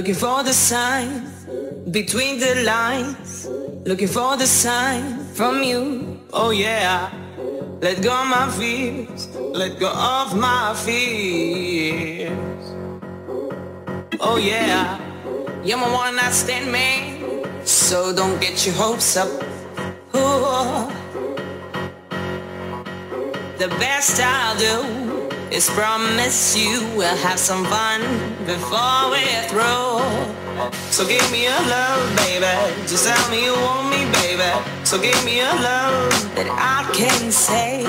Looking for the sign between the lines. Looking for the sign from you. Oh yeah. Let go of my fears. Let go of my fears. Oh yeah. You're my one night stand man. So don't get your hopes up. Ooh. The best I'll do is promise you we'll have some fun before we're through. So give me a love, baby. Just tell me you want me, baby. So give me a love that I can say.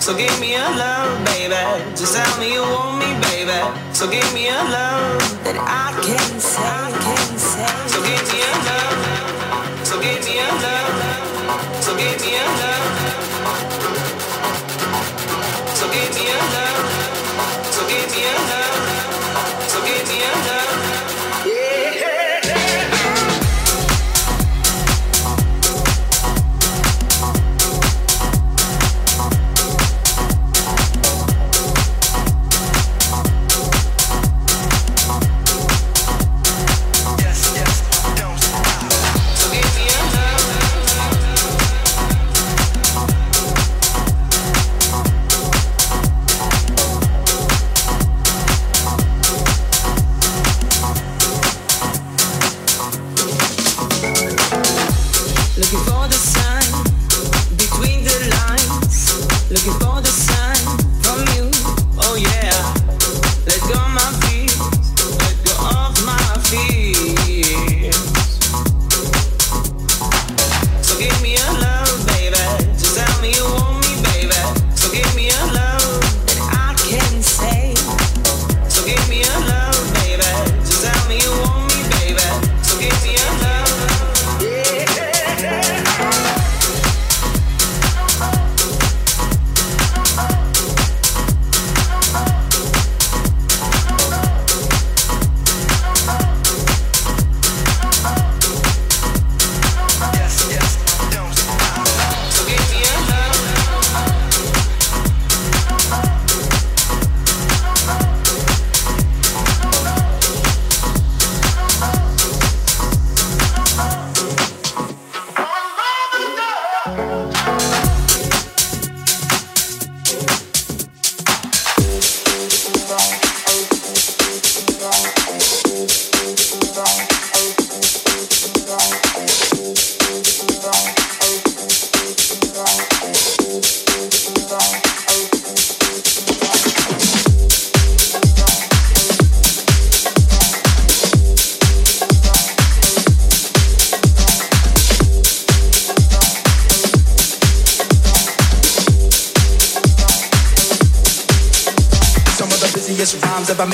So give me a love, baby. Just tell me you want me, baby. So give me a love that I can say. I can say. So give me a love. So give me a love.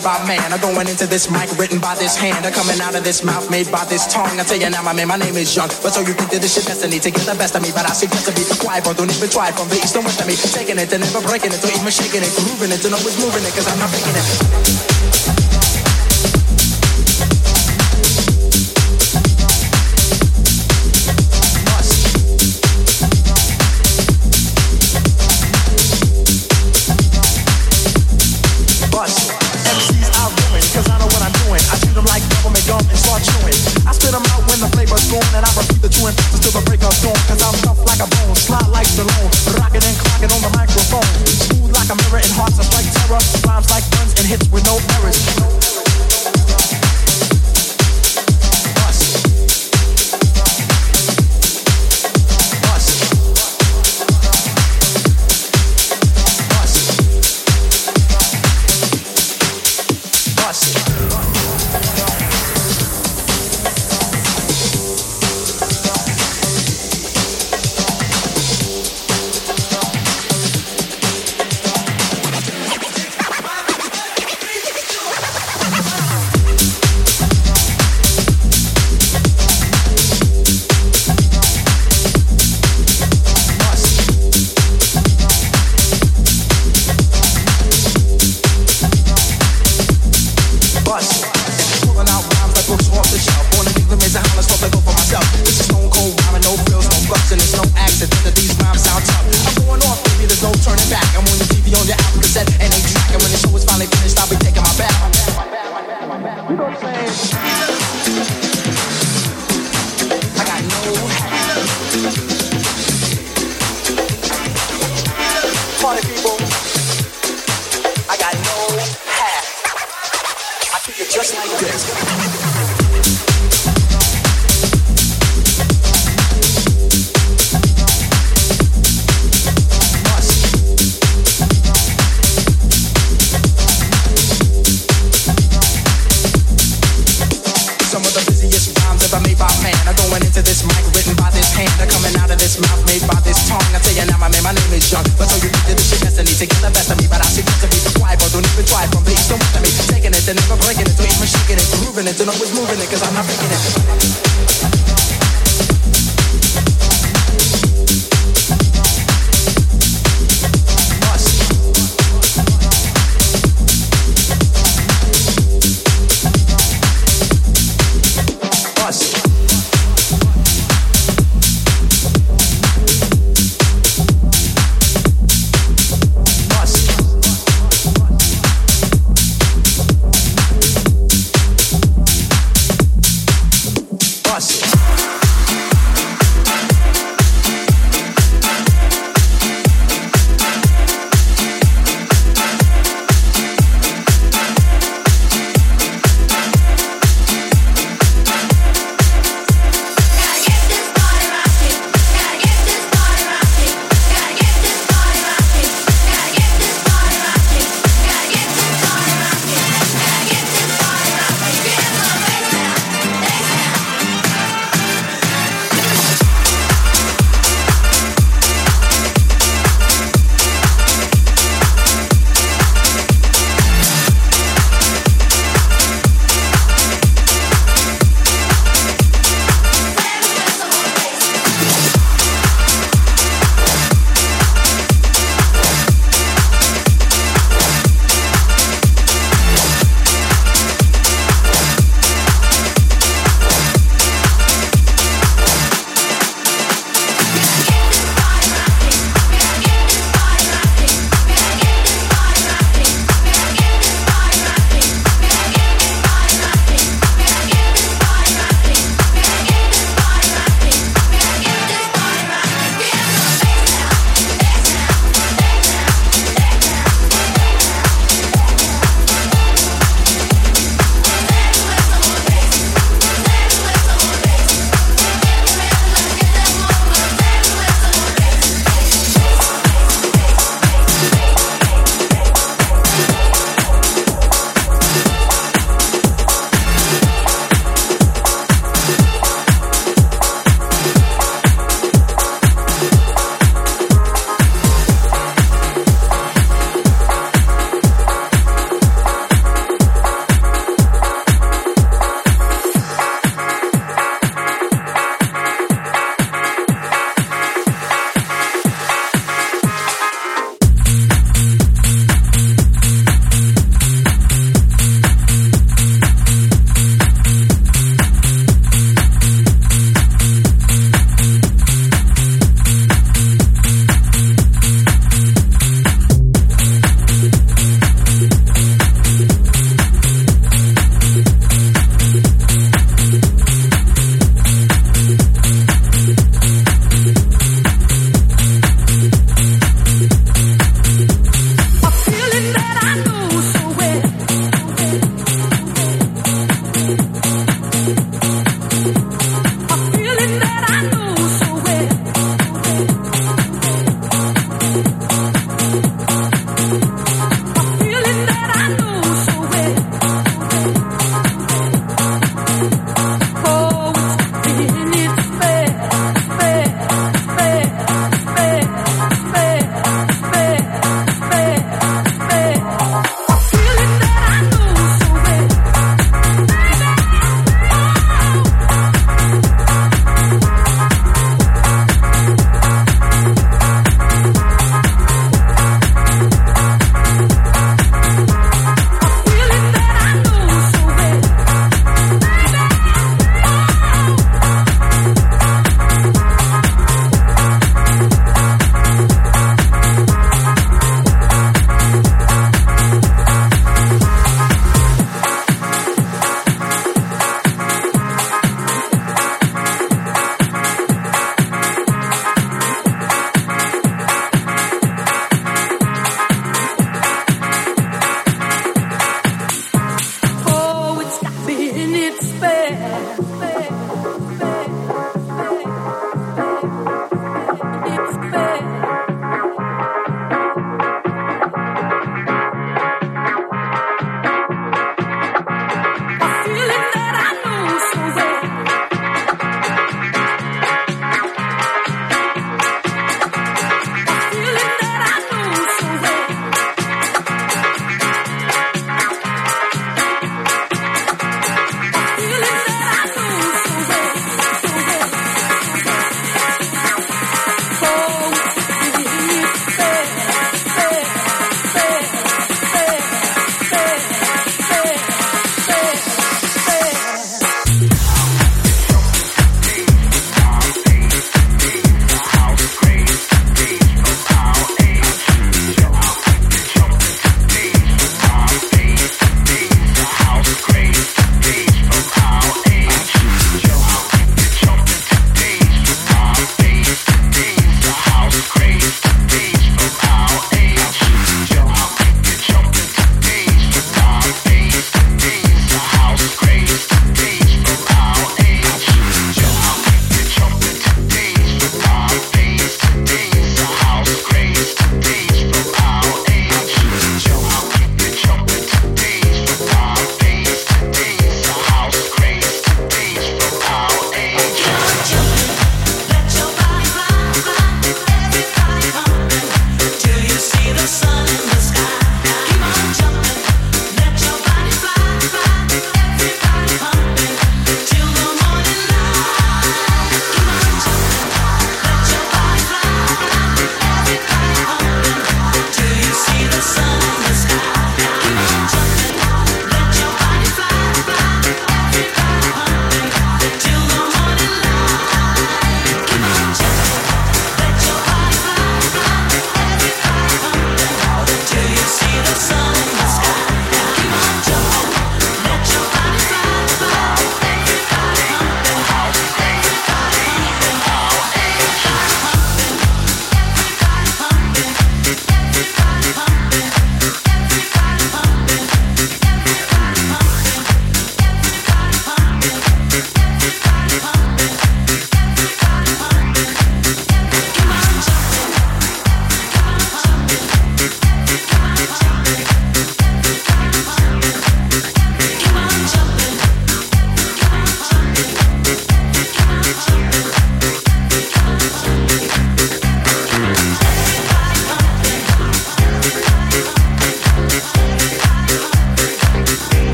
Made by man are going into this mic written by this hand I'm coming out of this mouth made by this tongue. I tell you now, my man, my name is Young. But so you think that this shit destiny to get the best of me, but I suggest to be quiet, but don't even try from the east and west of me. Taking it and never breaking it, or even shaking it, grooving it, and always moving it, cause I'm not faking it.